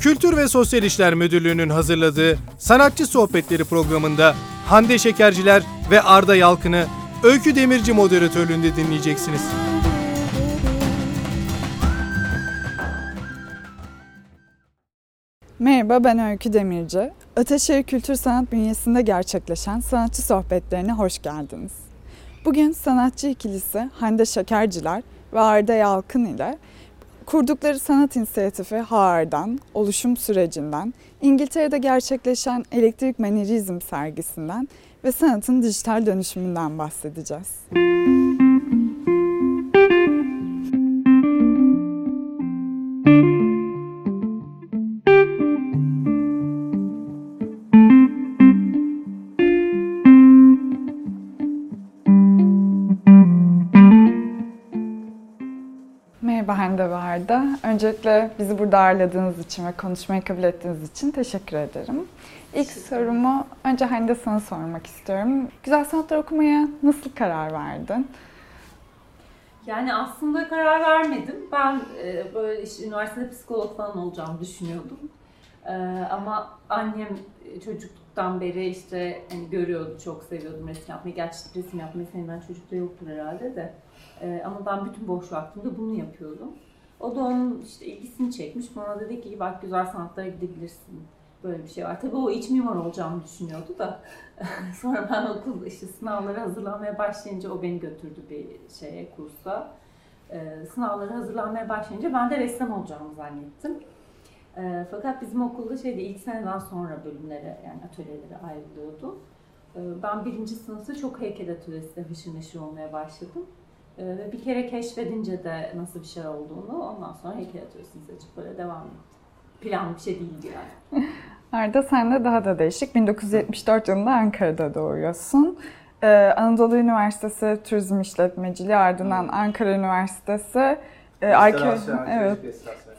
Kültür ve Sosyal İşler Müdürlüğü'nün hazırladığı Sanatçı Sohbetleri programında Hande Şekerciler ve Arda Yalkın'ı Öykü Demirci moderatörlüğünde dinleyeceksiniz. Merhaba ben Öykü Demirci. Ateşehir Kültür Sanat bünyesinde gerçekleşen sanatçı sohbetlerine hoş geldiniz. Bugün sanatçı ikilisi Hande Şekerciler ve Arda Yalkın ile kurdukları sanat inisiyatifi HAAR'dan, oluşum sürecinden, İngiltere'de gerçekleşen elektrik manierizm sergisinden ve sanatın dijital dönüşümünden bahsedeceğiz. Merhaba Hande ve Arda. Öncelikle bizi burada ağırladığınız için ve konuşmayı kabul ettiğiniz için teşekkür ederim. İlk sorumu önce Hande sana sormak istiyorum. Güzel sanatlar okumaya nasıl karar verdin? Yani aslında karar vermedim. Ben e, böyle işte üniversitede psikolog falan olacağımı düşünüyordum. E, ama annem e, çocukluktan beri işte hani görüyordu, çok seviyordum resim yapmayı. Gerçi resim yapmayı sevmeyen çocukta yoktur herhalde de. E, ama ben bütün boş vaktimde bunu yapıyordum. O da onun işte ilgisini çekmiş. Bana dedi ki bak güzel sanatlara gidebilirsin. Böyle bir şey var. Tabii o iç mimar olacağımı düşünüyordu da. Sonra ben okul işte sınavlara hazırlanmaya başlayınca o beni götürdü bir şeye kursa. Ee, sınavlara hazırlanmaya başlayınca ben de ressam olacağımı zannettim. Ee, fakat bizim okulda şeyde ilk seneden sonra bölümlere yani atölyelere ayrılıyordu. Ee, ben birinci sınıfta çok heykel atölyesinde hışır neşir olmaya başladım. Ee, ve bir kere keşfedince de nasıl bir şey olduğunu ondan sonra heykel atölyesini seçip böyle devam ettim. Planlı bir şey değildi yani. Arda sen de daha da değişik. 1974 yılında Ankara'da doğuyorsun. Ee, Anadolu Üniversitesi Turizm İşletmeciliği ardından Ankara Üniversitesi e, arke- evet.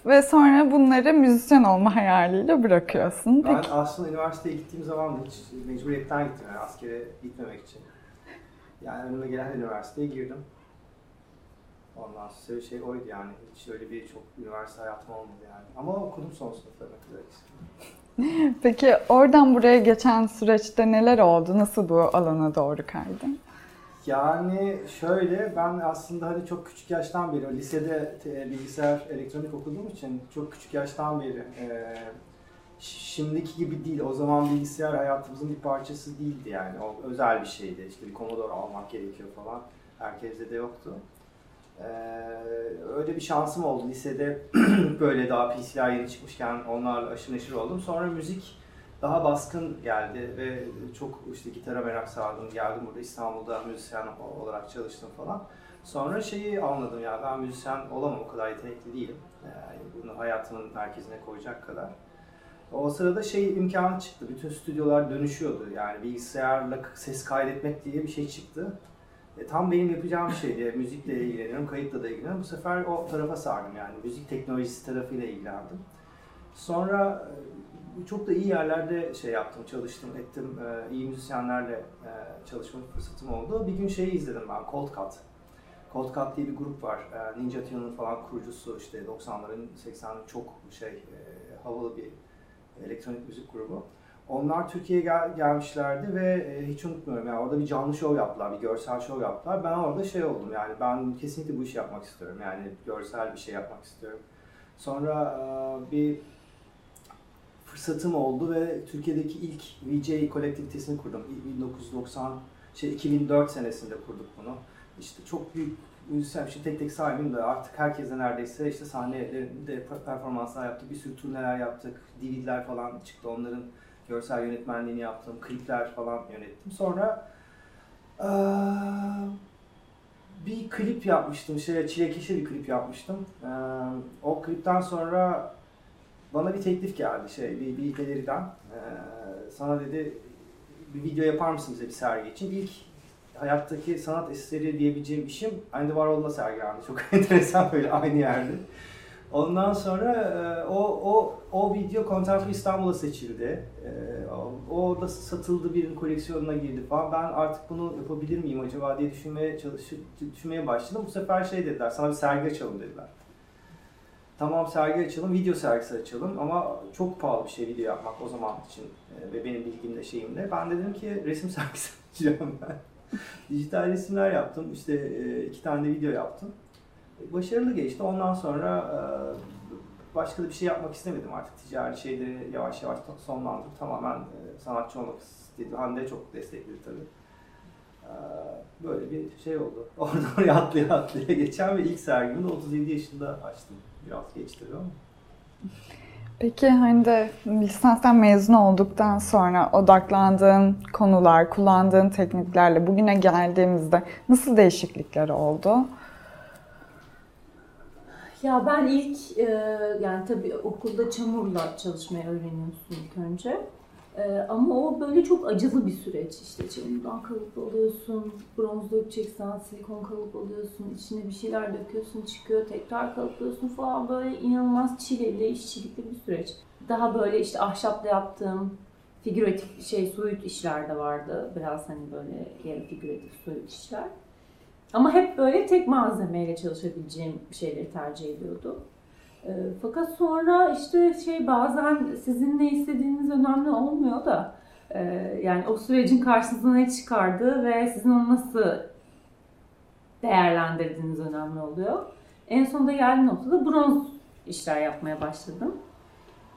Ve sonra bunları müzisyen olma hayaliyle bırakıyorsun. Ben Peki aslında üniversiteye gittiğim zaman hiç mecburiyetten gittim yani askere gitmemek için. Yani önüme gelen üniversiteye girdim. Ondan sonra şey oydu yani. Hiç öyle bir çok üniversite hayatım olmadı yani. Ama okudum son sınıflarına kadar işte. peki oradan buraya geçen süreçte neler oldu? Nasıl bu alana doğru kaydın? Yani şöyle ben aslında hani çok küçük yaştan beri lisede te- bilgisayar elektronik okuduğum için çok küçük yaştan beri e, şimdiki gibi değil. O zaman bilgisayar hayatımızın bir parçası değildi yani. O özel bir şeydi. İşte bir Commodore almak gerekiyor falan. Herkeste de yoktu. Ee, öyle bir şansım oldu lisede böyle daha PC'ler yeni çıkmışken onlarla aşırı neşir oldum. Sonra müzik daha baskın geldi ve çok işte gitara merak sardım. Geldim burada İstanbul'da müzisyen olarak çalıştım falan. Sonra şeyi anladım ya ben müzisyen olamam o kadar yetenekli değilim. Yani bunu hayatımın merkezine koyacak kadar. O sırada şey imkanı çıktı. Bütün stüdyolar dönüşüyordu. Yani bilgisayarla ses kaydetmek diye bir şey çıktı. E, tam benim yapacağım bir şeydi. Müzikle ilgileniyorum, kayıtla da ilgileniyorum. Bu sefer o tarafa sardım yani. Müzik teknolojisi tarafıyla ilgilendim. Sonra e, çok da iyi yerlerde şey yaptım, çalıştım, ettim. E, iyi müzisyenlerle e, çalışma fırsatım oldu. Bir gün şeyi izledim ben, Cold Cut. Cold Cut diye bir grup var. E, Ninja Tune'un falan kurucusu işte 90'ların, 80'ların çok şey e, havalı bir elektronik müzik grubu. Onlar Türkiye'ye gel- gelmişlerdi ve e, hiç unutmuyorum yani orada bir canlı show yaptılar, bir görsel show yaptılar. Ben orada şey oldum yani ben kesinlikle bu işi yapmak istiyorum yani görsel bir şey yapmak istiyorum. Sonra e, bir fırsatım oldu ve Türkiye'deki ilk VJ kolektivitesini kurdum. 1990 şey 2004 senesinde kurduk bunu. İşte çok büyük müzisyen işte tek tek sahibim de artık herkese neredeyse işte sahnelerinde performanslar yaptık. Bir sürü turneler yaptık. DVD'ler falan çıktı. Onların görsel yönetmenliğini yaptım. Klipler falan yönettim. Sonra eee, bir klip yapmıştım. Şey, çilekeşe bir klip yapmıştım. Eee, o klipten sonra bana bir teklif geldi şey bir, bir galeriden. Sana dedi bir video yapar mısın bize bir sergi için? İlk hayattaki sanat eseri diyebileceğim işim Andy Warhol'la sergilendi. Çok enteresan böyle aynı yerde. Ondan sonra e, o o o video Contemporary İstanbul'a seçildi. E, o- o da satıldı birinin koleksiyonuna girdi falan. Ben artık bunu yapabilir miyim acaba diye düşünmeye çalışıp düşünmeye başladım. Bu sefer şey dediler, sana bir sergi açalım dediler. tamam sergi açalım, video sergisi açalım ama çok pahalı bir şey video yapmak o zaman için e, ve benim bilgimde şeyimde. Ben dedim ki resim sergisi açacağım ben. Dijital resimler yaptım, işte e, iki tane de video yaptım. E, Başarılı geçti. Ondan sonra başka da bir şey yapmak istemedim artık. Ticari şeyleri yavaş yavaş sonlandırdım. Tamamen e, sanatçı olmak istedim. Hande çok destekledi tabii. Böyle bir şey oldu. Oradan oraya atlaya atlaya geçen ve ilk sergimi de 37 yaşında açtım. Biraz geç tabii ama. Peki hani de lisanstan mezun olduktan sonra odaklandığın konular, kullandığın tekniklerle bugüne geldiğimizde nasıl değişiklikler oldu? Ya ben ilk e, yani tabii okulda çamurla çalışmayı öğreniyorsun ilk önce. E, ama o böyle çok acılı bir süreç. İşte çamurdan kalıp alıyorsun, bronz dökeceksen silikon kalıp alıyorsun, içine bir şeyler döküyorsun, çıkıyor, tekrar kalıplıyorsun falan böyle inanılmaz çileli, işçilikli bir süreç. Daha böyle işte ahşapla yaptığım figüratif şey soyut işler de vardı. Biraz hani böyle yarı figüratif soyut işler. Ama hep böyle tek malzemeyle çalışabileceğim şeyleri tercih ediyordum. E, fakat sonra işte şey bazen sizin ne istediğiniz önemli olmuyor da e, yani o sürecin karşınıza ne çıkardığı ve sizin onu nasıl değerlendirdiğiniz önemli oluyor. En sonunda geldiğim noktada bronz işler yapmaya başladım.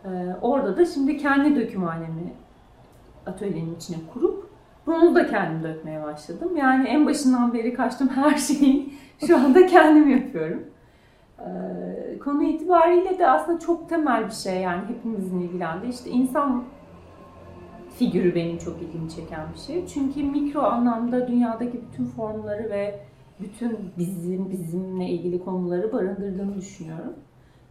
E, orada da şimdi kendi dökümhanemi atölyenin içine kurup bronzu da kendim dökmeye başladım. Yani en başından beri kaçtığım her şeyi şu anda kendim yapıyorum. Ee, konu itibariyle de aslında çok temel bir şey yani hepimizin ilgilendiği işte insan figürü benim çok ilgimi çeken bir şey. Çünkü mikro anlamda dünyadaki bütün formları ve bütün bizim bizimle ilgili konuları barındırdığını düşünüyorum.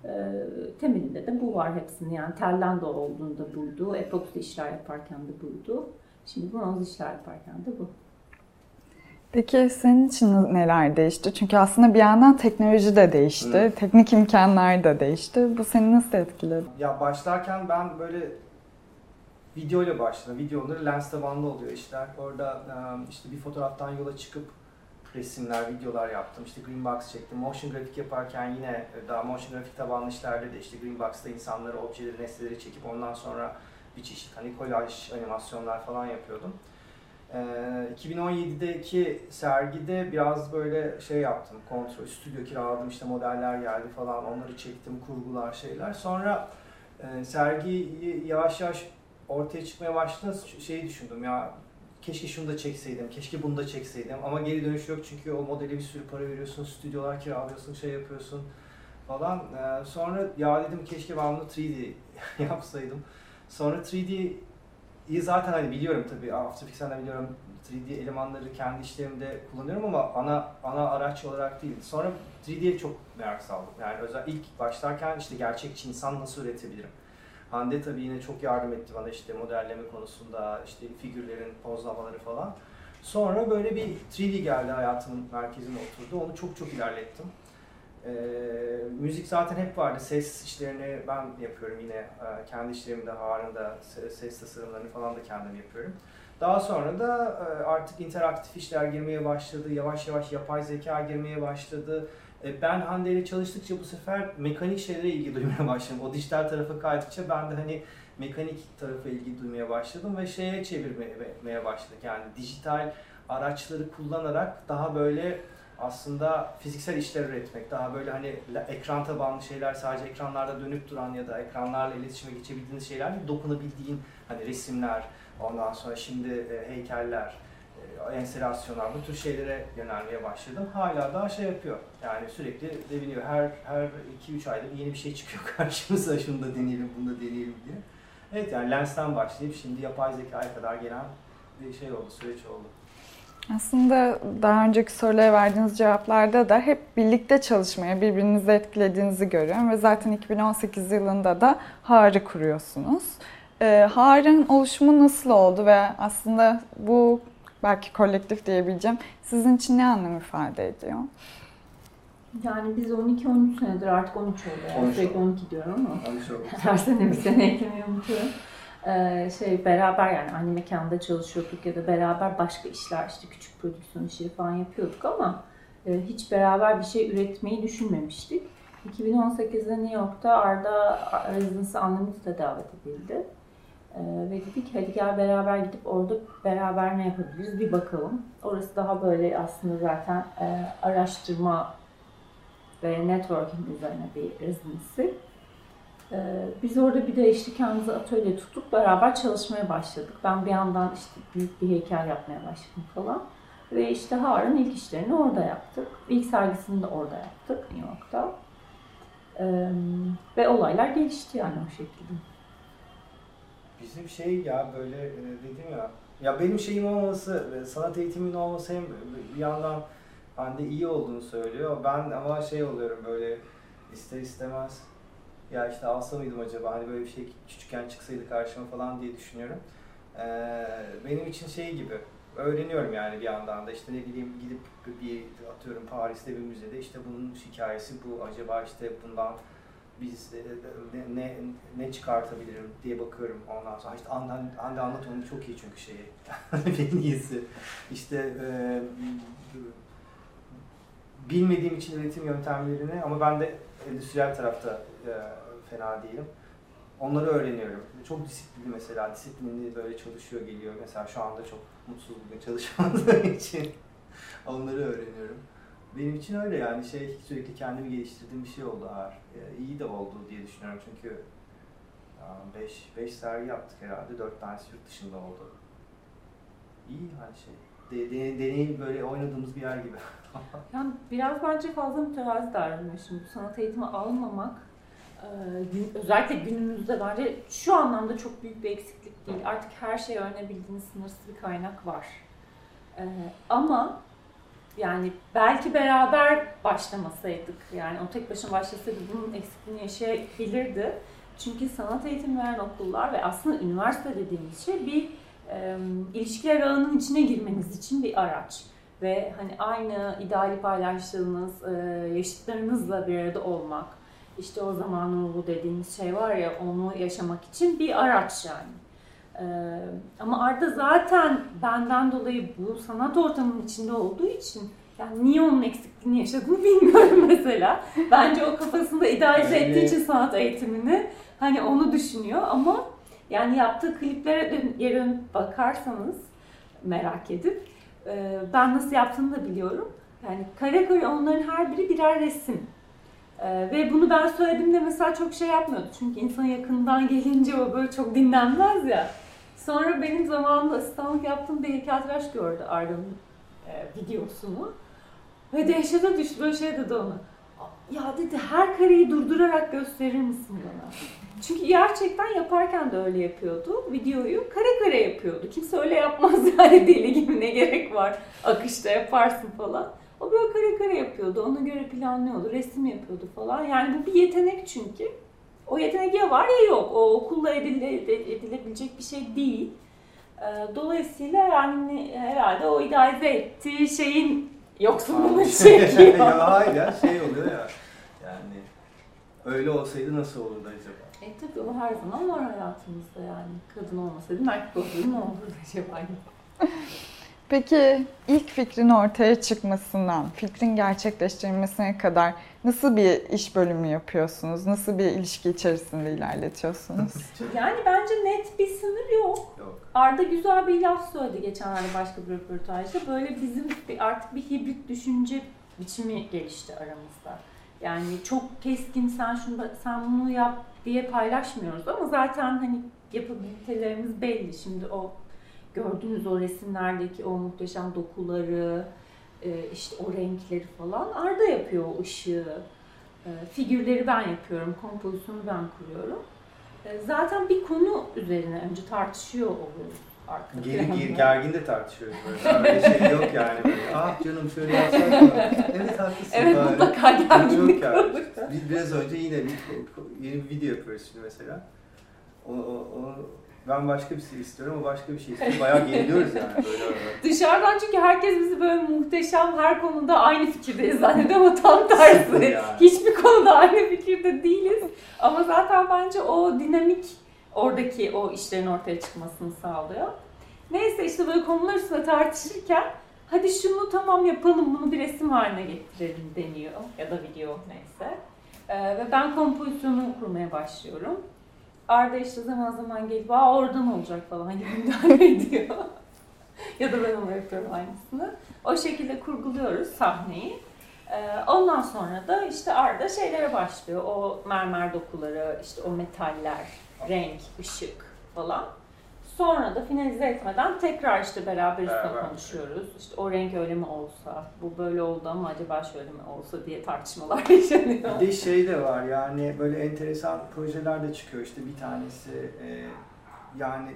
Ee, temelinde de bu var hepsinin yani telden de olduğunda buydu, epoksi işler yaparken de buydu. Şimdi bronz işler yaparken de bu. Peki senin için neler değişti? Çünkü aslında bir yandan teknoloji de değişti, Hı. teknik imkanlar da değişti. Bu seni nasıl etkiledi? Ya başlarken ben böyle video ile başladım. Videoları lens tabanlı oluyor işler. Orada işte bir fotoğraftan yola çıkıp resimler, videolar yaptım. İşte green box çektim. Motion grafik yaparken yine daha motion grafik tabanlı işlerde de işte green box'ta insanları, objeleri, nesneleri çekip ondan sonra bir çeşit hani kolaj animasyonlar falan yapıyordum. Ee, 2017'deki sergide biraz böyle şey yaptım, kontrol, stüdyo kiraladım, işte modeller geldi falan, onları çektim, kurgular, şeyler. Sonra e, sergi yavaş yavaş ortaya çıkmaya başladığında şeyi düşündüm ya keşke şunu da çekseydim, keşke bunu da çekseydim ama geri dönüş yok çünkü o modele bir sürü para veriyorsun, stüdyolar kiralıyorsun, şey yapıyorsun falan. Ee, sonra ya dedim keşke ben bunu 3D yapsaydım. Sonra 3D'yi zaten hani biliyorum tabii After Effects'ten biliyorum 3D elemanları kendi işlerimde kullanıyorum ama ana ana araç olarak değil. Sonra 3D'ye çok merak saldım. Yani özel ilk başlarken işte gerçekçi insan nasıl üretebilirim? Hande tabii yine çok yardım etti bana işte modelleme konusunda, işte figürlerin pozlamaları falan. Sonra böyle bir 3D geldi hayatımın merkezine oturdu. Onu çok çok ilerlettim. Ee, müzik zaten hep vardı. Ses işlerini ben yapıyorum yine. Ee, kendi işlerimde, Harun'da ses tasarımlarını falan da kendim yapıyorum. Daha sonra da e, artık interaktif işler girmeye başladı. Yavaş yavaş yapay zeka girmeye başladı. E, ben Hande ile çalıştıkça bu sefer mekanik şeylere ilgi duymaya başladım. O dijital tarafa kaydıkça ben de hani mekanik tarafa ilgi duymaya başladım ve şeye çevirmeye başladık. Yani dijital araçları kullanarak daha böyle aslında fiziksel işler üretmek, daha böyle hani ekran tabanlı şeyler sadece ekranlarda dönüp duran ya da ekranlarla iletişime geçebildiğiniz şeyler değil, dokunabildiğin hani resimler, ondan sonra şimdi e, heykeller, e, enstalasyonlar bu tür şeylere yönelmeye başladım. Hala daha şey yapıyor. Yani sürekli deviniyor. Her her 2-3 ayda yeni bir şey çıkıyor karşımıza. Şunu da deneyelim, bunu da deneyelim diye. Evet yani lensten başlayıp şimdi yapay zekaya kadar gelen bir şey oldu, süreç oldu. Aslında daha önceki sorulara verdiğiniz cevaplarda da hep birlikte çalışmaya, birbirinizi etkilediğinizi görüyorum ve zaten 2018 yılında da Har'ı kuruyorsunuz. Ee, Har'ın oluşumu nasıl oldu ve aslında bu belki kolektif diyebileceğim sizin için ne anlam ifade ediyor? Yani biz 12-13 senedir artık 13 oldu. Yani 13 sürekli 12 diyorum ama 13 oldu. her sene bir sene eklemeyi unutuyorum. Ee, şey beraber yani aynı mekanda çalışıyorduk ya da beraber başka işler işte küçük prodüksiyon işleri falan yapıyorduk ama e, hiç beraber bir şey üretmeyi düşünmemiştik. 2018'de New York'ta Arda Residency Unlimited'e davet edildi. Ee, ve dedik hadi gel beraber gidip orada beraber ne yapabiliriz bir bakalım. Orası daha böyle aslında zaten e, araştırma ve networking üzerine bir residency. Ee, biz orada bir de işte kendimize atölye tutup beraber çalışmaya başladık. Ben bir yandan işte büyük bir heykel yapmaya başladım falan. Ve işte Harun ilk işlerini orada yaptık. İlk sergisini de orada yaptık New York'ta. Ee, ve olaylar gelişti yani o şekilde. Bizim şey ya böyle e, dedim ya ya benim şeyim olması e, sanat eğitiminin olması hem bir yandan bende iyi olduğunu söylüyor. Ben ama şey oluyorum böyle ister istemez ya işte alsa mıydım acaba hani böyle bir şey küçükken çıksaydı karşıma falan diye düşünüyorum. Ee, benim için şey gibi öğreniyorum yani bir yandan da işte ne bileyim gidip bir atıyorum Paris'te bir müzede işte bunun hikayesi bu acaba işte bundan biz e, ne, ne, ne çıkartabilirim diye bakıyorum ondan sonra. İşte Hande, anlat onu çok iyi çünkü şeyi. en iyisi. İşte e, bilmediğim için üretim yöntemlerini ama ben de endüstriyel tarafta e, fena değilim. Onları öğreniyorum. Çok disiplinli mesela, disiplinli böyle çalışıyor geliyor. Mesela şu anda çok mutsuz bugün çalışmadığım için onları öğreniyorum. Benim için öyle yani şey sürekli kendimi geliştirdiğim bir şey oldu ağır. Ee, iyi de oldu diye düşünüyorum çünkü 5 5 sergi yaptık herhalde. 4 tanesi yurt dışında oldu. İyi hani şey. De, de, deneyim böyle oynadığımız bir yer gibi. Yani biraz bence fazla mütevazi davranıyor şimdi. Sanat eğitimi almamak e, özellikle günümüzde bence şu anlamda çok büyük bir eksiklik değil. Artık her şeyi öğrenebildiğiniz sınırsız bir kaynak var. E, ama yani belki beraber başlamasaydık, yani o tek başına başlasaydı bunun eksikliğini yaşayabilirdi. Çünkü sanat eğitimi veren okullar ve aslında üniversite dediğimiz şey bir e, ilişkiler ağının içine girmeniz için bir araç. Ve hani aynı ideali paylaştığınız e, yaşıtlarınızla bir arada olmak, işte o zaman ruhu dediğimiz şey var ya onu yaşamak için bir araç yani. Ee, ama Arda zaten benden dolayı bu sanat ortamının içinde olduğu için yani niye onun eksikliğini yaşadığını bilmiyorum mesela. Bence o kafasında idealize Öyle. ettiği için sanat eğitimini hani onu düşünüyor ama yani yaptığı kliplere dön- geri dönüp bakarsanız merak edip e, ben nasıl yaptığını da biliyorum. Yani kare kare onların her biri birer resim. Ee, ve bunu ben söylediğimde mesela çok şey yapmıyordu. Çünkü insan yakından gelince o böyle çok dinlenmez ya. Sonra benim zamanında asistanlık yaptığım bir heykeltıraş gördü Arda'nın e, videosunu. Ve dehşete düştü. Böyle şey dedi ona. Ya dedi her kareyi durdurarak gösterir misin bana? Çünkü gerçekten yaparken de öyle yapıyordu. Videoyu kare kare yapıyordu. Kimse öyle yapmaz yani deli gibi ne gerek var. Akışta yaparsın falan. O böyle kare kare yapıyordu. Ona göre planlıyordu. Resim yapıyordu falan. Yani bu bir yetenek çünkü. O yetenek ya var ya yok. O okulla edile, edilebilecek bir şey değil. Ee, Dolayısıyla yani herhalde o idealize ettiği şeyin yoksunluğunu çekiyor. ya hayır ya şey oluyor ya. Yani öyle olsaydı nasıl olurdu acaba? E tabii o her zaman var hayatımızda yani. Kadın olmasaydı erkek olsaydı ne olurdu acaba? Peki ilk fikrin ortaya çıkmasından, fikrin gerçekleştirilmesine kadar nasıl bir iş bölümü yapıyorsunuz? Nasıl bir ilişki içerisinde ilerletiyorsunuz? Yani bence net bir sınır yok. Yok. Arda güzel bir laf söyledi geçenlerde başka bir röportajda. Böyle bizim bir, artık bir hibrit düşünce biçimi gelişti aramızda. Yani çok keskin sen şunu sen bunu yap diye paylaşmıyoruz ama zaten hani yapabilitelerimiz belli. Şimdi o gördüğünüz o resimlerdeki o muhteşem dokuları, e, işte o renkleri falan Arda yapıyor o ışığı. E, Figürleri ben yapıyorum, kompozisyonu ben kuruyorum. E, Zaten bir konu üzerine önce tartışıyor oluyoruz arka Geri, geri gergin de tartışıyoruz böyle. Öyle şey yok yani böyle. Ah canım şöyle yapsak mı? Evet haklısın. Evet falan. mutlaka gerginlik yani. olur. Biz biraz önce yine bir, yeni bir video yapıyoruz şimdi mesela. O, o, o, ben başka bir şey istiyorum, o başka bir şey istiyor. Bayağı geriliyoruz yani böyle. Dışarıdan çünkü herkes bizi böyle muhteşem her konuda aynı fikirdeyiz zannediyor ama tam tersi. Yani. Hiçbir konuda aynı fikirde değiliz. Ama zaten bence o dinamik oradaki o işlerin ortaya çıkmasını sağlıyor. Neyse işte böyle konular üstüne tartışırken hadi şunu tamam yapalım bunu bir resim haline getirelim deniyor ya da video neyse. Ee, ve ben kompozisyonu kurmaya başlıyorum. Arda işte zaman zaman gelip Aa, oradan olacak falan gibi müdahale ediyor. ya da ben ona yapıyorum aynısını. O şekilde kurguluyoruz sahneyi. Ee, ondan sonra da işte Arda şeylere başlıyor. O mermer dokuları, işte o metaller, renk, ışık falan. Sonra da finalize etmeden tekrar işte beraber üstüne Beraber. konuşuyoruz. İşte o renk öyle mi olsa, bu böyle oldu ama acaba şöyle mi olsa diye tartışmalar yaşanıyor. Bir de şey de var yani böyle enteresan projeler de çıkıyor işte bir tanesi e, yani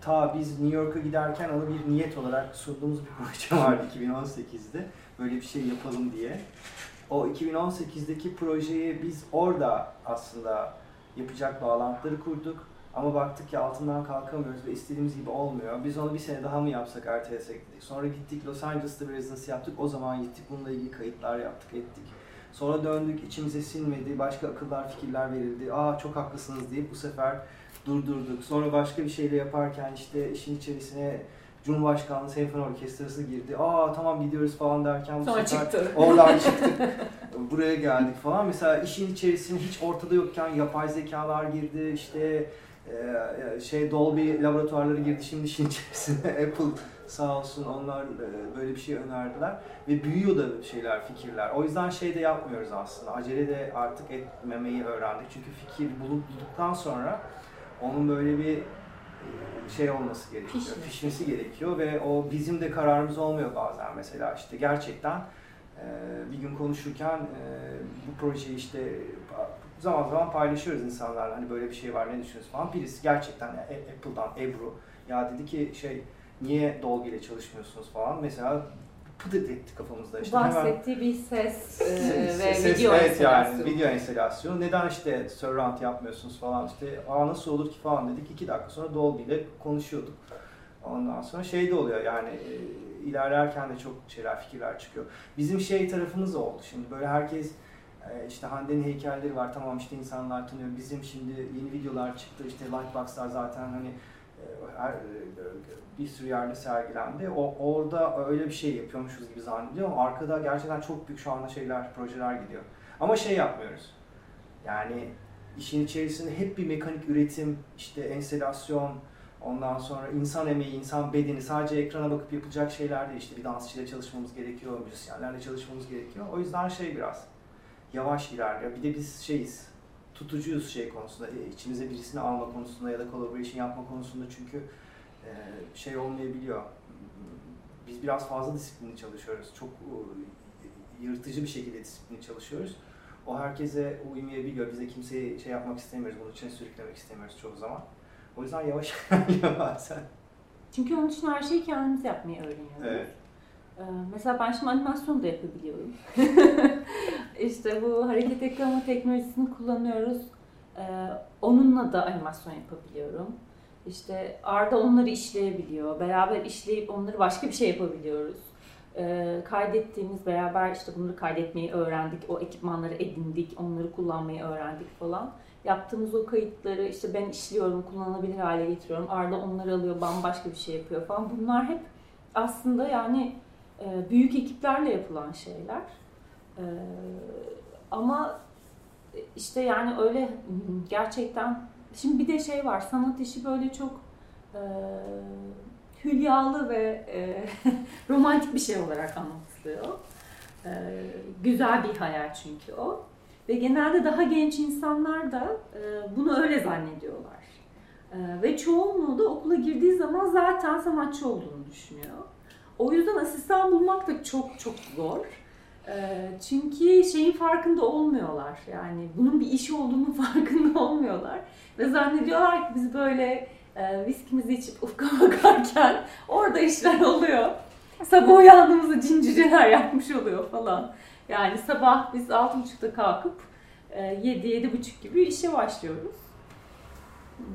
ta biz New York'a giderken onu bir niyet olarak sunduğumuz bir proje vardı 2018'de böyle bir şey yapalım diye. O 2018'deki projeyi biz orada aslında yapacak bağlantıları kurduk. Ama baktık ki altından kalkamıyoruz ve istediğimiz gibi olmuyor. Biz onu bir sene daha mı yapsak ertelesek dedik. Sonra gittik Los Angeles'ta bir residency yaptık. O zaman gittik bununla ilgili kayıtlar yaptık ettik. Sonra döndük içimize sinmedi. Başka akıllar fikirler verildi. Aa çok haklısınız deyip bu sefer durdurduk. Sonra başka bir şeyle yaparken işte işin içerisine Cumhurbaşkanlığı Senfoni Orkestrası girdi. Aa tamam gidiyoruz falan derken bu Sonra sefer çıktı. oradan çıktık. Buraya geldik falan. Mesela işin içerisinde hiç ortada yokken yapay zekalar girdi. işte şey Dolby laboratuvarları girdi. Şimdi işin içerisine Apple sağ olsun onlar e, böyle bir şey önerdiler. Ve büyüyor da şeyler, fikirler. O yüzden şey de yapmıyoruz aslında. Acele de artık etmemeyi öğrendik. Çünkü fikir bulduktan sonra onun böyle bir e, şey olması gerekiyor, Pişmesi. pişmesi gerekiyor ve o bizim de kararımız olmuyor bazen mesela işte gerçekten e, bir gün konuşurken bu projeyi işte zaman zaman paylaşıyoruz insanlarla. Hani böyle bir şey var ne düşünüyorsunuz falan. Birisi gerçekten e- Apple'dan Ebru ya dedi ki şey niye Dolby ile çalışmıyorsunuz? falan. Mesela pıdıt etti kafamızda işte. Hemen Bahsettiği bir ses, e, ve ses- video evet yani video enstalasyonu. Neden işte surround yapmıyorsunuz? falan. İşte aa nasıl olur ki? falan dedik. iki dakika sonra Dolby ile konuşuyorduk. Ondan sonra şey de oluyor yani e, ilerlerken de çok şeyler fikirler çıkıyor. Bizim şey tarafımız oldu. Şimdi böyle herkes işte Hande'nin heykelleri var tamam işte insanlar tanıyor. Bizim şimdi yeni videolar çıktı işte Lightbox'lar zaten hani e, e, bir sürü yerde sergilendi. O orada öyle bir şey yapıyormuşuz gibi zannediyor ama arkada gerçekten çok büyük şu anda şeyler, projeler gidiyor. Ama şey yapmıyoruz. Yani işin içerisinde hep bir mekanik üretim, işte enstelasyon, ondan sonra insan emeği, insan bedeni sadece ekrana bakıp yapılacak şeyler değil. İşte bir dansçıyla çalışmamız gerekiyor, müzisyenlerle çalışmamız gerekiyor. O yüzden şey biraz yavaş ilerliyor. Bir de biz şeyiz, tutucuyuz şey konusunda, e, içimize birisini alma konusunda ya da collaboration yapma konusunda çünkü e, şey olmayabiliyor. Biz biraz fazla disiplinli çalışıyoruz. Çok e, yırtıcı bir şekilde disiplinli çalışıyoruz. O herkese uymayabiliyor. Biz de kimseyi şey yapmak istemiyoruz. Bunun için sürüklemek istemiyoruz çoğu zaman. O yüzden yavaş ilerliyor bazen. Çünkü onun için her şeyi kendimiz yapmayı öğreniyoruz. Evet. Ee, Mesela ben şimdi animasyon da yapabiliyorum. işte bu hareket ekrana teknolojisini kullanıyoruz. Ee, Onunla da animasyon yapabiliyorum. İşte Arda onları işleyebiliyor. Beraber işleyip onları başka bir şey yapabiliyoruz. Ee, kaydettiğimiz beraber işte bunları kaydetmeyi öğrendik. O ekipmanları edindik. Onları kullanmayı öğrendik falan. Yaptığımız o kayıtları işte ben işliyorum, kullanılabilir hale getiriyorum. Arda onları alıyor, bambaşka bir şey yapıyor falan. Bunlar hep aslında yani e, büyük ekiplerle yapılan şeyler. E, ama işte yani öyle gerçekten şimdi bir de şey var sanat işi böyle çok e, hülyalı ve e, romantik bir şey olarak anlatılıyor. E, güzel bir hayal çünkü o. Ve genelde daha genç insanlar da e, bunu öyle zannediyorlar. E, ve çoğunluğu da okula girdiği zaman zaten sanatçı olduğunu düşünüyor. O yüzden asistan bulmak da çok çok zor. E, çünkü şeyin farkında olmuyorlar. Yani bunun bir iş olduğunun farkında olmuyorlar. Ve zannediyorlar ki biz böyle e, viskimizi içip ufka bakarken orada işler oluyor. Sabah uyandığımızda cincirceler yapmış oluyor falan. Yani sabah biz 6.30'da kalkıp 7-7.30 gibi işe başlıyoruz. Hmm.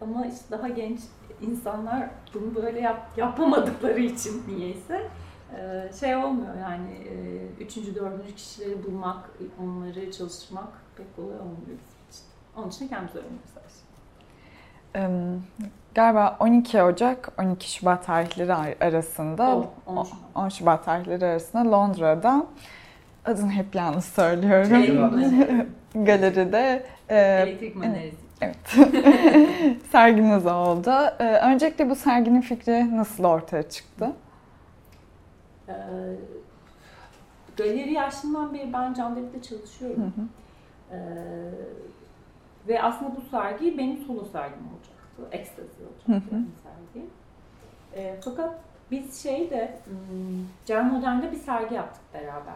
Ama işte daha genç insanlar bunu böyle yap, yapamadıkları için niyeyse e, şey olmuyor yani e, üçüncü, dördüncü kişileri bulmak, onları çalıştırmak pek kolay olmuyor bizim için. Onun için kendimiz öğreniyoruz her Galiba 12 Ocak 12 Şubat tarihleri ar- arasında On- on Şubat. 10 Şubat tarihleri arasında Londra'da Adını hep yanlış söylüyorum. Elektrik Galeride e, Elektrik maneresi. evet serginiz oldu. E, öncelikle bu serginin fikri nasıl ortaya çıktı? Ee, galeri yaşından beri ben Can Devlet'te Hı çalışıyorum. hı. Ee, ve aslında bu sergi benim solo sergim olacaktı. Ekstazi olacaktı Hı hı. sergi. Ee, fakat biz şeyde, Can Modern'de bir sergi yaptık beraber.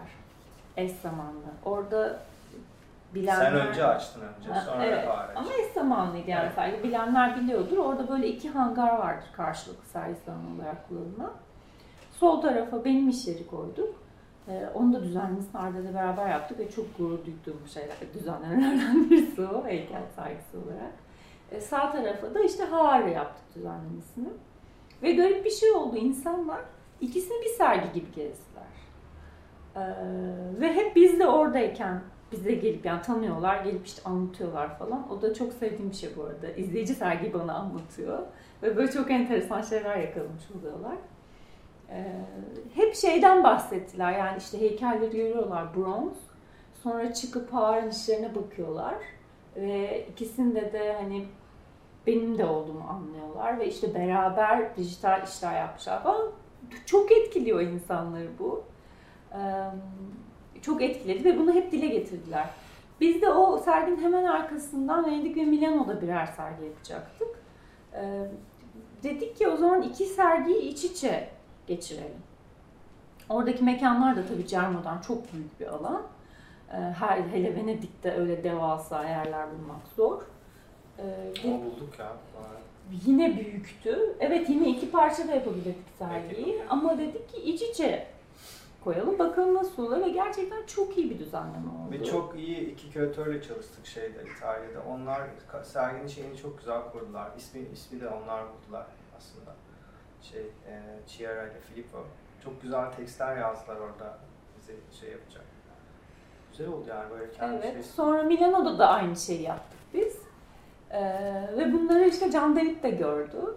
Eş zamanlı. Orada bilenler... Sen önce açtın önce, sonra evet. Ama eş zamanlıydı yani Evet. sergi. Bilenler biliyordur. Orada böyle iki hangar vardır karşılıklı sergi salonu olarak kullanılan. Sol tarafa benim iş yeri koyduk. Ee, onu da düzenlemesini Arda'yla beraber yaptık ve çok gurur duyduğum şeyler, düzenlemelerden birisi o heykel sergisi olarak. Ee, sağ tarafa da işte Harri yaptık düzenlemesini. Ve garip bir şey oldu. İnsanlar ikisini bir sergi gibi gezdiler. Ee, ve hep biz de oradayken bize gelip yani tanıyorlar, gelip işte anlatıyorlar falan. O da çok sevdiğim bir şey bu arada. İzleyici sergi bana anlatıyor. Ve böyle çok enteresan şeyler yakalamış oluyorlar. Ee, hep şeyden bahsettiler. Yani işte heykelleri görüyorlar bronz. Sonra çıkıp Harun işlerine bakıyorlar. Ve ikisinde de hani benim de olduğumu anlıyorlar. Ve işte beraber dijital işler yapmışlar falan. Çok etkiliyor insanları bu. Ee, çok etkiledi ve bunu hep dile getirdiler. Biz de o serginin hemen arkasından Venedik ve Milano'da birer sergi yapacaktık. Ee, dedik ki o zaman iki sergiyi iç içe geçirelim. Oradaki mekanlar da tabii Cermo'dan çok büyük bir alan. Ee, her hele Venedik'te öyle devasa yerler bulmak zor. Ee, Ama bulduk ya. Yine büyüktü. Evet yine iki parça da yapabilirdik sergiyi. Ama dedik ki iç içe koyalım bakalım nasıl olur ve gerçekten çok iyi bir düzenleme oldu. Ve çok iyi iki küratörle çalıştık şeyde İtalya'da. Onlar serginin şeyini çok güzel kurdular. İsmi, ismi de onlar buldular aslında. Şey, e, Chiara ile Filippo. Çok güzel tekstler yazdılar orada bize şey yapacak. Güzel oldu yani böyle kendi Evet. şey. Sonra Milano'da da aynı şeyi yaptık biz. Ee, ve bunları işte Can Delik de gördü.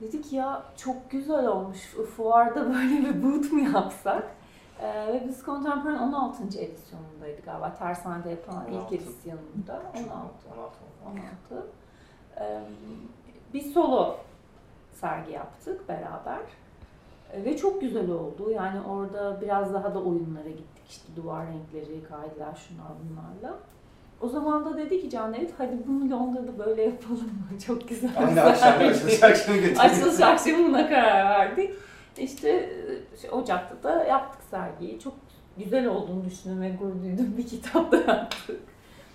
Dedik ya çok güzel olmuş. Fuarda böyle bir booth mu yapsak? Ee, ve biz Contemporary 16. edisyonundaydı galiba. Tersanede yapılan 16. ilk edisyonunda. 16. 16. 16. Ee, bir solo sergi yaptık beraber. Ee, Ve çok güzel oldu. Yani orada biraz daha da oyunlara gittik. İşte duvar renkleri, kaydılar, şunlar bunlarla. O zaman da dedi ki Can hadi bunu Londra'da böyle yapalım mı? Çok güzel. Aynı akşam sergi." açılış akşamı götürdük. Açılış akşamı buna karar verdik. İşte e, şey, Ocak'ta da yaptık sergiyi. Çok güzel olduğunu düşündüm ve gurur duydum bir kitap da yaptık.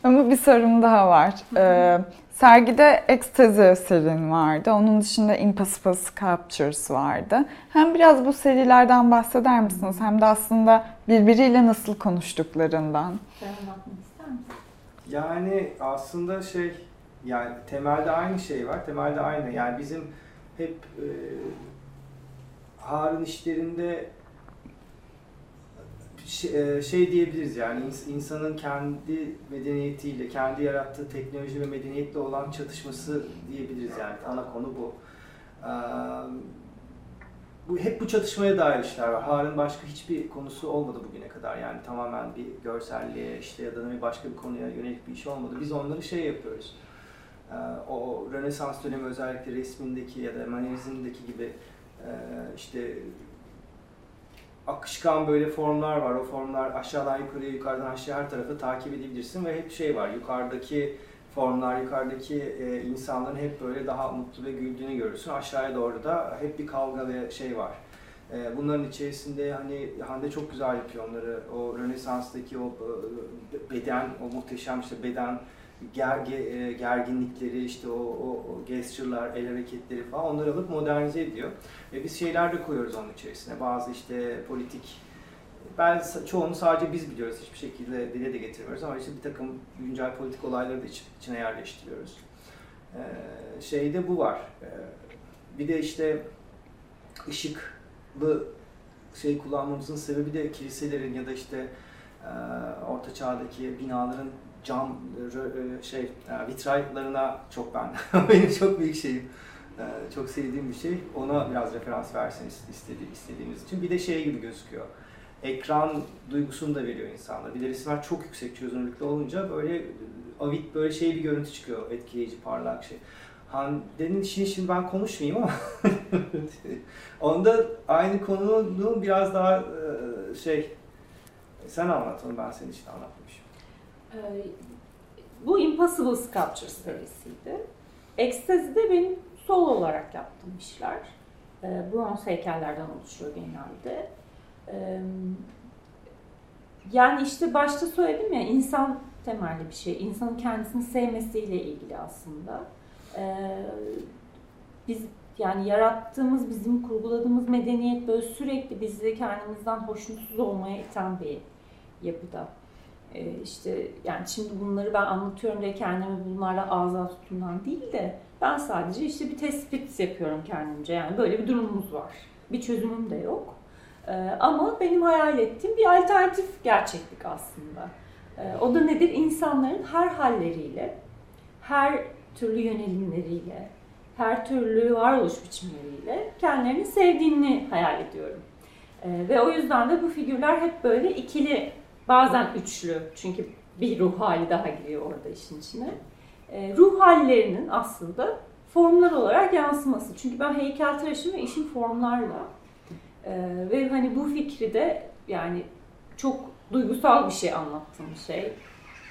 Ama bir sorum daha var. Ee, sergide Ecstasy serin vardı. Onun dışında Impossible Sculptures vardı. Hem biraz bu serilerden bahseder misiniz? Hem de aslında birbiriyle nasıl konuştuklarından. Yani aslında şey yani temelde aynı şey var. Temelde aynı. Yani bizim hep e, Harun işlerinde şey, e, şey diyebiliriz yani ins- insanın kendi medeniyetiyle, kendi yarattığı teknoloji ve medeniyetle olan çatışması diyebiliriz yani ana konu bu. Bu hep bu çatışmaya dair işler var. Harun başka hiçbir konusu olmadı bugüne kadar. Yani tamamen bir görselliğe işte ya da bir başka bir konuya yönelik bir iş olmadı. Biz onları şey yapıyoruz. O Rönesans dönemi özellikle resmindeki ya da manevizmdeki gibi işte akışkan böyle formlar var. O formlar aşağıdan yukarıya, yukarıdan aşağı her tarafı takip edebilirsin ve hep şey var. Yukarıdaki formlar, yukarıdaki e, insanların hep böyle daha mutlu ve güldüğünü görürsün. Aşağıya doğru da hep bir kavga ve şey var. E, bunların içerisinde hani Hande çok güzel yapıyor onları. O Rönesans'taki o e, beden, o muhteşem işte beden gerge, e, gerginlikleri, işte o, o, o gesture'lar, el hareketleri falan onları alıp modernize ediyor. Ve biz şeyler de koyuyoruz onun içerisine. Bazı işte politik ben çoğunu sadece biz biliyoruz. Hiçbir şekilde dile de getirmiyoruz ama işte bir takım güncel politik olayları da iç- içine yerleştiriyoruz. Ee, şeyde bu var. Ee, bir de işte ışıklı şey kullanmamızın sebebi de kiliselerin ya da işte e, orta çağdaki binaların cam e, şey e, vitraylarına çok ben benim çok büyük şeyim. E, çok sevdiğim bir şey. Ona biraz referans versin istedi, istediğimiz için. Bir de şey gibi gözüküyor. ekran duygusunu da veriyor insanlara. Bir de resimler çok yüksek çözünürlükte olunca böyle avit böyle şey bir görüntü çıkıyor. Etkileyici, parlak şey. Hande'nin işini şimdi ben konuşmayayım ama onda aynı konunun biraz daha şey sen anlat onu ben senin için anlatmışım. Ee, bu Impossible Sculpture serisiydi. Ekstazi'de benim sol olarak yaptığım işler. Ee, bronz heykellerden oluşuyor genelde. Ee, yani işte başta söyledim ya insan temelli bir şey. İnsanın kendisini sevmesiyle ilgili aslında. Biz yani yarattığımız, bizim kurguladığımız medeniyet böyle sürekli bizi kendimizden hoşnutsuz olmaya iten bir yapıda. Ee, işte yani şimdi bunları ben anlatıyorum diye kendimi bunlarla ağza tutumdan değil de ben sadece işte bir tespit yapıyorum kendimce. Yani böyle bir durumumuz var. Bir çözümüm de yok. Ee, ama benim hayal ettiğim bir alternatif gerçeklik aslında. Ee, o da nedir? İnsanların her halleriyle, her türlü yönelimleriyle, her türlü varoluş biçimleriyle kendilerini sevdiğini hayal ediyorum. Ve o yüzden de bu figürler hep böyle ikili, bazen üçlü. Çünkü bir ruh hali daha giriyor orada işin içine. Ee, ruh hallerinin aslında formlar olarak yansıması. Çünkü ben heykeltıraşım ve işim formlarla. Ee, ve hani bu fikri de yani çok duygusal bir şey anlattığım şey.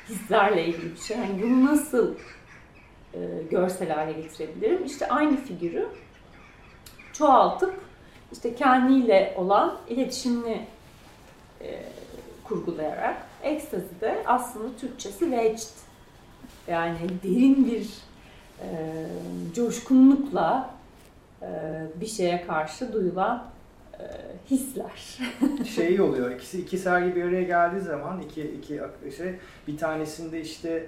Hislerle ilgili bir şey. Yani bunu nasıl e, görsel hale getirebilirim? İşte aynı figürü çoğaltıp işte kendiyle olan iletişimini e, kurgulayarak ekstazide aslında Türkçesi vecd yani derin bir e, coşkunlukla e, bir şeye karşı duyulan e, hisler. şey oluyor. İkisi iki sergi bir araya geldiği zaman iki iki şey bir tanesinde işte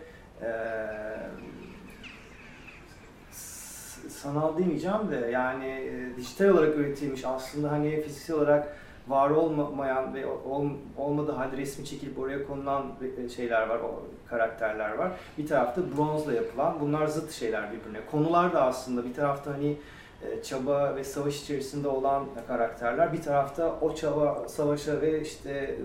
s- sanal demeyeceğim de yani e, dijital olarak üretilmiş aslında hani fiziksel olarak var olmayan ve ol, olmadığı halde resmi çekilip oraya konulan e, şeyler var, o karakterler var. Bir tarafta bronzla yapılan, bunlar zıt şeyler birbirine. Konular da aslında bir tarafta hani e, çaba ve savaş içerisinde olan karakterler. Bir tarafta o çaba, savaşa ve işte e,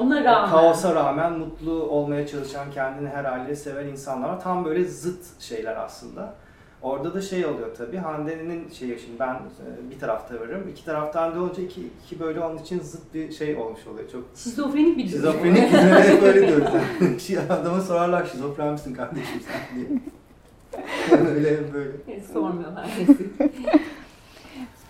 Ona rağmen. kaosa rağmen mutlu olmaya çalışan, kendini her haliyle seven insanlar. Tam böyle zıt şeyler aslında. Orada da şey oluyor tabii. Hande'nin şeyi şimdi ben e, bir tarafta varım. iki taraftan da olunca iki, iki böyle onun için zıt bir şey olmuş oluyor. Çok Şizofrenik bir durum. şizofrenik hep böyle diyoruz. Yani. Şey, Adama sorarlar şizofren misin kardeşim sen diye. Yani öyle hem böyle. Sormuyorlar.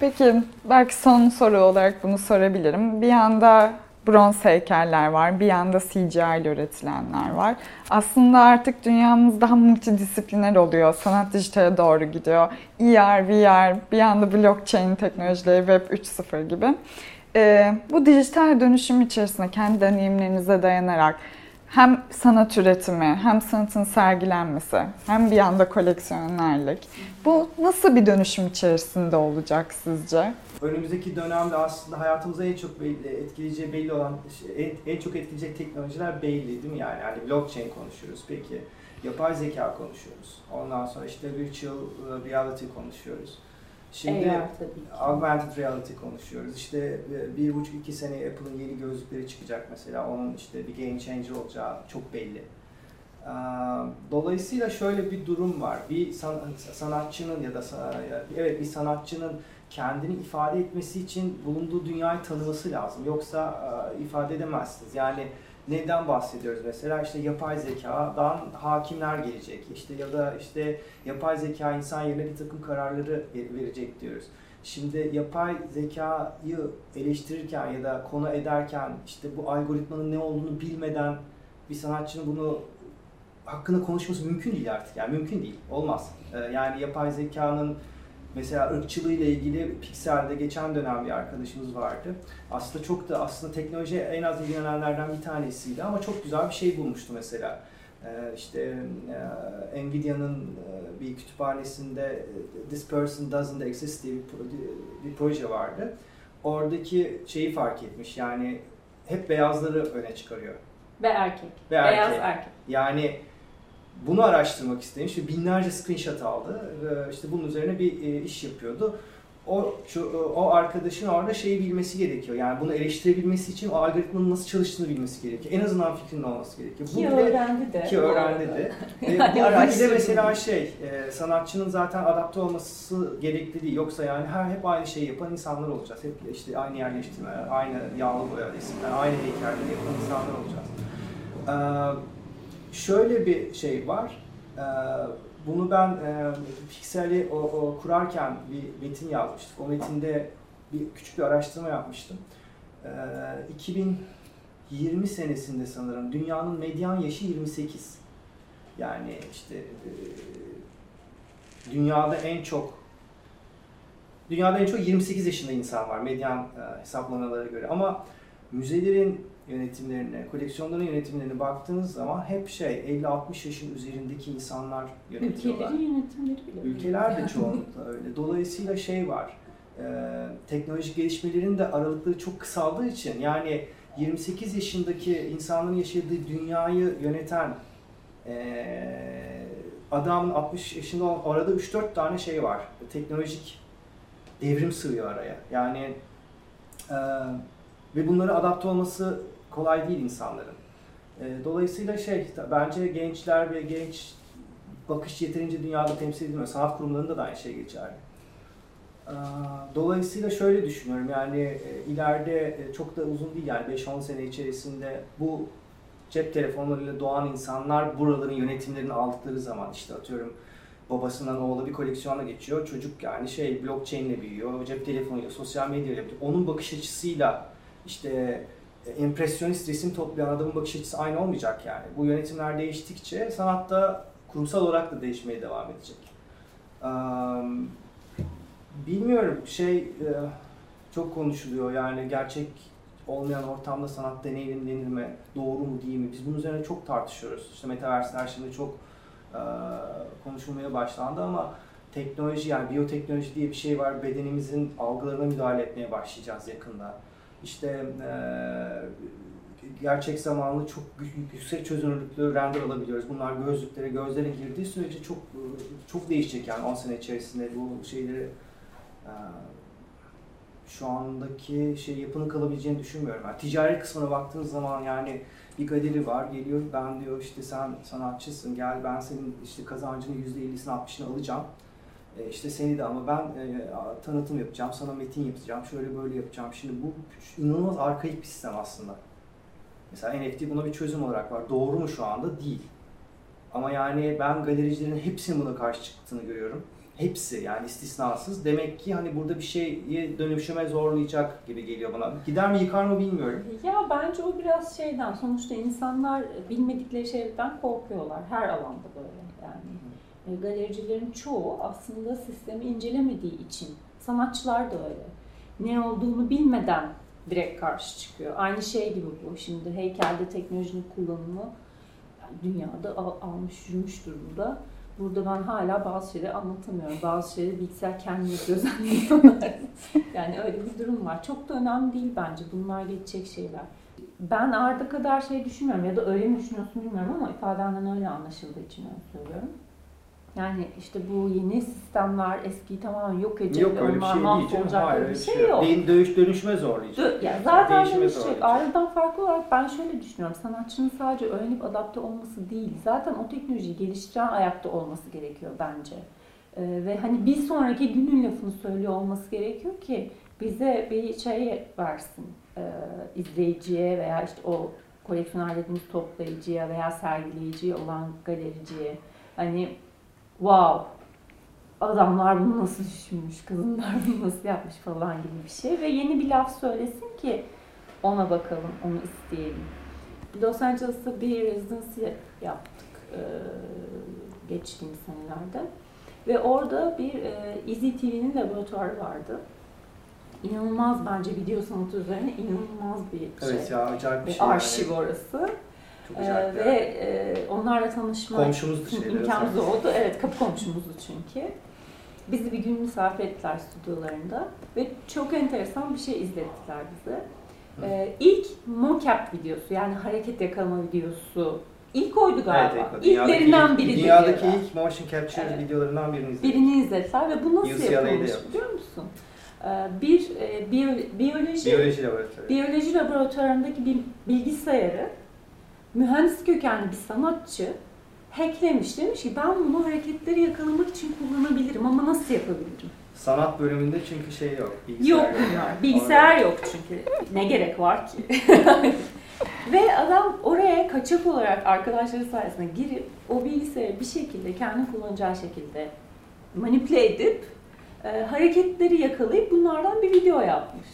Peki belki son soru olarak bunu sorabilirim. Bir yanda bronz heykeller var, bir yanda CGI ile üretilenler var. Aslında artık dünyamız daha multidisipliner oluyor. Sanat dijitale doğru gidiyor. ER, VR, bir yanda blockchain teknolojileri, Web 3.0 gibi. Ee, bu dijital dönüşüm içerisinde kendi deneyimlerinize dayanarak hem sanat üretimi, hem sanatın sergilenmesi, hem bir yanda koleksiyonerlik. Bu nasıl bir dönüşüm içerisinde olacak sizce? Önümüzdeki dönemde aslında hayatımıza en çok belli, etkileyeceği belli olan, en, en çok etkileyecek teknolojiler belli değil mi yani? Yani blockchain konuşuyoruz peki, yapay zeka konuşuyoruz. Ondan sonra işte virtual reality konuşuyoruz. Şimdi AR augmented reality konuşuyoruz. İşte e, bir buçuk iki sene Apple'ın yeni gözlükleri çıkacak mesela. Onun işte bir game changer olacağı çok belli. Dolayısıyla şöyle bir durum var. Bir san- sanatçının ya da evet bir sanatçının kendini ifade etmesi için bulunduğu dünyayı tanıması lazım. Yoksa e, ifade edemezsiniz. Yani neden bahsediyoruz mesela? İşte yapay zekadan hakimler gelecek. İşte ya da işte yapay zeka insan yerine bir takım kararları ver- verecek diyoruz. Şimdi yapay zekayı eleştirirken ya da konu ederken işte bu algoritmanın ne olduğunu bilmeden bir sanatçının bunu hakkında konuşması mümkün değil artık. Yani mümkün değil. Olmaz. Ee, Yani yapay zekanın mesela ırkçılığıyla ilgili Pixar'da geçen dönem bir arkadaşımız vardı. Aslında çok da aslında teknolojiye en az ilgilenenlerden bir tanesiydi ama çok güzel bir şey bulmuştu mesela. Ee, işte e, Nvidia'nın e, bir kütüphanesinde e, This Person Doesn't Exist diye bir, pro- bir proje vardı. Oradaki şeyi fark etmiş yani hep beyazları öne çıkarıyor. Ve erkek. Ve Beyaz erkek. erkek. Yani bunu araştırmak istemiş ve binlerce screenshot aldı. Ve işte bunun üzerine bir e, iş yapıyordu. o şu, o arkadaşın orada şeyi bilmesi gerekiyor. Yani bunu eleştirebilmesi için o algoritmanın nasıl çalıştığını bilmesi gerekiyor. En azından fikrinin olması gerekiyor. Ki bile- öğrendi de. ki bu öğrendi de. E, bu- bu araştırdı. mesela şey, e, sanatçının zaten adapte olması gerekli değil. Yoksa yani her hep aynı şeyi yapan insanlar olacağız. Hep işte aynı yerleştirme, aynı yağlı boya resimler, aynı heykelleri yapan insanlar olacağız. Ee, şöyle bir şey var. Ee, bunu ben e, kurarken bir metin yazmıştık. O metinde bir küçük bir araştırma yapmıştım. Ee, 2020 senesinde sanırım dünyanın medyan yaşı 28. Yani işte e, dünyada en çok dünyada en çok 28 yaşında insan var medyan e, hesaplamalara göre. Ama müzelerin yönetimlerine, koleksiyonların yönetimlerine baktığınız zaman hep şey 50-60 yaşın üzerindeki insanlar yönetiyorlar. Ülkelerin yönetimleri bile. Ülkeler de çoğunlukla öyle. Dolayısıyla şey var, e, teknolojik gelişmelerin de aralıkları çok kısaldığı için yani 28 yaşındaki insanların yaşadığı dünyayı yöneten e, adamın 60 yaşında olan arada 3-4 tane şey var. Teknolojik devrim sığıyor araya. Yani e, ve bunlara adapte olması kolay değil insanların. E, dolayısıyla şey bence gençler ve genç bakış yeterince dünyada temsil edilmiyor. Sanat kurumlarında da aynı şey geçerli. Ee, Dolayısıyla şöyle düşünüyorum yani e, ileride e, çok da uzun değil yani 5-10 sene içerisinde bu cep telefonlarıyla doğan insanlar buraların yönetimlerini aldıkları zaman işte atıyorum babasından oğula bir koleksiyona geçiyor. Çocuk yani şey blockchain ile büyüyor, cep telefonuyla, sosyal medyayla büyüyor. Onun bakış açısıyla işte empresyonist resim toplayan adamın bakış açısı aynı olmayacak yani. Bu yönetimler değiştikçe sanatta kurumsal olarak da değişmeye devam edecek. Bilmiyorum şey e, çok konuşuluyor yani gerçek olmayan ortamda sanat deneyimlenir mi, doğru mu değil mi? Biz bunun üzerine çok tartışıyoruz. İşte metaverse'ler şimdi çok e, konuşulmaya başlandı ama teknoloji yani biyoteknoloji diye bir şey var. Bedenimizin algılarına müdahale etmeye başlayacağız yakında. İşte gerçek zamanlı çok yüksek çözünürlüklü render alabiliyoruz. Bunlar gözlüklere, gözlere girdiği sürece çok çok değişecek yani 10 sene içerisinde bu şeyleri şu andaki şey yapının kalabileceğini düşünmüyorum. Yani ticari kısmına baktığınız zaman yani bir galeri var geliyor ben diyor işte sen sanatçısın gel ben senin işte kazancının %50'sini 60'ını alacağım. E, işte seni de ama ben e, tanıtım yapacağım, sana metin yapacağım, şöyle böyle yapacağım. Şimdi bu inanılmaz arkaik bir sistem aslında. Mesela NFT buna bir çözüm olarak var. Doğru mu şu anda? Değil. Ama yani ben galericilerin hepsinin buna karşı çıktığını görüyorum. Hepsi yani istisnasız. Demek ki hani burada bir şeyi dönüşüme zorlayacak gibi geliyor bana. Gider mi yıkar mı bilmiyorum. Ya bence o biraz şeyden sonuçta insanlar bilmedikleri şeylerden korkuyorlar. Her alanda böyle yani. E, Galericilerin çoğu aslında sistemi incelemediği için. Sanatçılar da öyle. Ne olduğunu bilmeden direkt karşı çıkıyor. Aynı şey gibi bu. Şimdi heykelde teknolojinin kullanımı dünyada al- almış yürümüş durumda. Burada ben hala bazı şeyleri anlatamıyorum. Bazı şeyleri bilgisayar kendi gözlemliyorlar. yani öyle bir durum var. Çok da önemli değil bence. Bunlar geçecek şeyler. Ben Arda kadar şey düşünmüyorum ya da öyle mi düşünüyorsun bilmiyorum ama ifadenden öyle anlaşıldığı için öyle söylüyorum. Yani işte bu yeni sistemler eskiyi tamamen yok edecek Yok öyle bir şey değil canım. Hayır öyle bir bir şey yok. Değil, dönüş, dönüşme zorlayacak. Dö- ya zaten Değişime dönüşecek. Arda'dan farklı olarak ben şöyle düşünüyorum. Sanatçının sadece öğrenip adapte olması değil. Zaten o teknolojiyi geliştiren ayakta olması gerekiyor bence. Ee, ve hani bir sonraki günün lafını söylüyor olması gerekiyor ki bize bir şey versin. Ee, izleyiciye veya işte o koleksiyoner dediğimiz toplayıcıya veya sergileyiciye olan galericiye. Hani wow adamlar bunu nasıl düşünmüş, kadınlar bunu nasıl yapmış falan gibi bir şey. Ve yeni bir laf söylesin ki ona bakalım, onu isteyelim. Los Angeles'ta bir residency yaptık e, geçtiğimiz senelerde. Ve orada bir e, Easy TV'nin laboratuvarı vardı. İnanılmaz bence video sanatı üzerine inanılmaz bir şey. Evet ya acayip bir şey. arşiv yani. orası. Ee, ve e, onlarla tanışma Komşumuzdu imkanımız oldu. Evet, kapı komşumuzdu çünkü. Bizi bir gün misafir ettiler stüdyolarında ve çok enteresan bir şey izlettiler bize. Ee, ilk mocap videosu yani hareket yakalama videosu ilk oydu galiba. Evet, İlklerinden biri Dünyadaki ilk motion capture Evet. videolarından birini izledik. Birini izlettiler ve bu nasıl UCLA'da yapılmış biliyor musun? Ee, bir e, biyo- biyoloji Biyoloji laboratuvarı. biyoloji laboratuvarındaki bir bilgisayarı mühendis kökenli bir sanatçı hacklemiş. Demiş ki ben bunu hareketleri yakalamak için kullanabilirim ama nasıl yapabilirim? Sanat bölümünde çünkü şey yok. bilgisayar Yok bunlar. Bilgisayar yok çünkü. Ne gerek var ki? Ve adam oraya kaçak olarak arkadaşları sayesinde girip o bilgisayarı bir şekilde kendi kullanacağı şekilde manipüle edip e, hareketleri yakalayıp bunlardan bir video yapmış.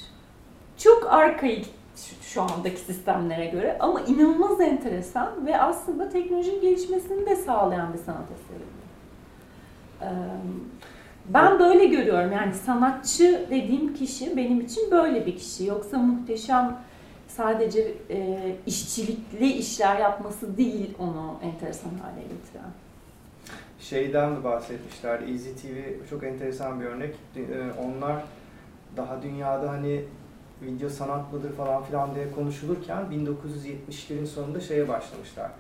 Çok arkaik şu, şu andaki sistemlere göre ama inanılmaz enteresan ve aslında teknolojinin gelişmesini de sağlayan bir sanat eseri. bu. E, ben böyle görüyorum yani sanatçı dediğim kişi benim için böyle bir kişi. Yoksa muhteşem sadece e, işçilikli işler yapması değil onu enteresan hale getiren. Şeyden de bahsetmişler. Easy TV çok enteresan bir örnek. Onlar daha dünyada hani video sanat mıdır falan filan diye konuşulurken 1970'lerin sonunda şeye başlamışlar.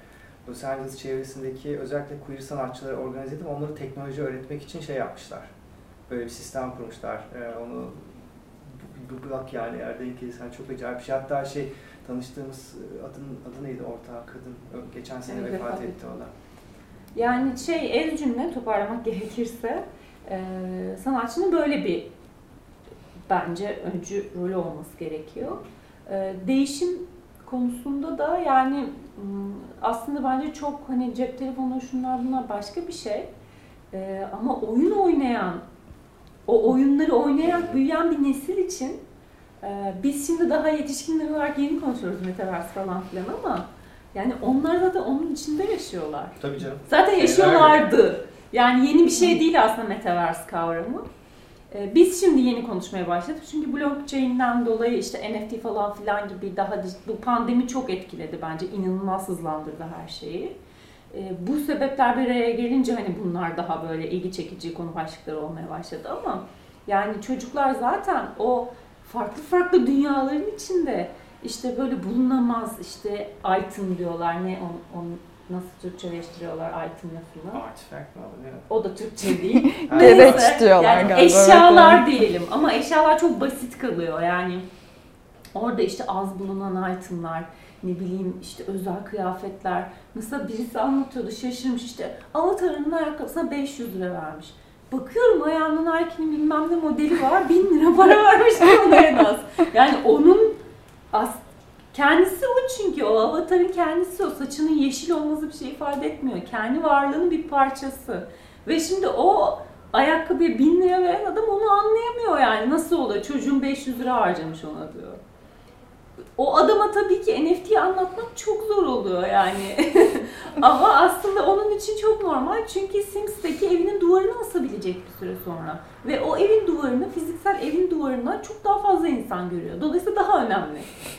Los Angeles çevresindeki özellikle queer sanatçıları organize edip onları teknoloji öğretmek için şey yapmışlar. Böyle bir sistem kurmuşlar. Ee, onu bak yani eğer denk gelirsen çok acayip bir şey. Hatta şey tanıştığımız e, adın adı neydi ortağı kadın geçen sene Evet, vefat vefat etti o da. Yani şey el cümle toparlamak gerekirse e, sanatçının böyle bir bence öncü rolü olması gerekiyor. E, değişim konusunda da yani aslında bence çok hani cep telefonları şunlar bunlar başka bir şey. E, ama oyun oynayan, o oyunları oynayarak büyüyen bir nesil için e, biz şimdi daha yetişkinler olarak yeni konuşuyoruz metaverse falan filan ama yani onlar da onun içinde yaşıyorlar. Tabii canım. Zaten yaşıyorlardı. Yani yeni bir şey değil aslında metaverse kavramı. Ee, Biz şimdi yeni konuşmaya başladık çünkü blockchain'den dolayı işte NFT falan filan gibi daha bu pandemi çok etkiledi bence inanılmaz hızlandırdı her şeyi. Ee, Bu sebepler bir araya gelince hani bunlar daha böyle ilgi çekici konu başlıkları olmaya başladı ama yani çocuklar zaten o farklı farklı dünyaların içinde işte böyle bulunamaz işte item diyorlar ne on, on nasıl Türkçeleştiriyorlar item lafını. Artifact mı ne? O da Türkçe değil. Gereç diyorlar yani galiba, Eşyalar evet, diyelim ama eşyalar çok basit kalıyor yani. Orada işte az bulunan itemlar, ne bileyim işte özel kıyafetler. Mesela birisi anlatıyordu şaşırmış işte avatarının ayakkabısına 500 lira vermiş. Bakıyorum ayağının Nike'nin bilmem ne modeli var 1000 lira para vermiş ona en az. Yani onun as kendisi o çünkü o avatarın kendisi o saçının yeşil olması bir şey ifade etmiyor. Kendi varlığının bir parçası. Ve şimdi o ayakkabıya 1000 lira veren adam onu anlayamıyor yani. Nasıl oluyor? Çocuğun 500 lira harcamış ona diyor. O adama tabii ki NFT'yi anlatmak çok zor oluyor yani. Ama aslında onun için çok normal çünkü Sims'teki evinin duvarına asabilecek bir süre sonra. Ve o evin duvarını, fiziksel evin duvarına çok daha fazla insan görüyor. Dolayısıyla daha önemli.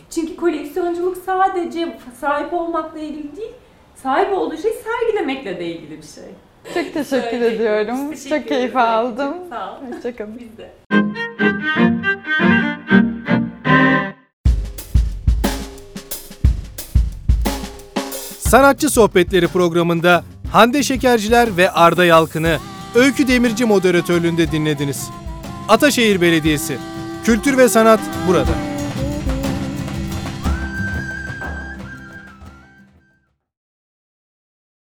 Çünkü koleksiyonculuk sadece sahip olmakla ilgili değil, sahip olduğu şey sergilemekle de ilgili bir şey. Çok teşekkür Söyleyecektim. ediyorum. Teşekkür Çok keyif ederim. aldım. Sağ ol. Hoşçakalın. Biz de. Sanatçı Sohbetleri programında Hande Şekerciler ve Arda Yalkın'ı Öykü Demirci moderatörlüğünde dinlediniz. Ataşehir Belediyesi. Kültür ve sanat burada.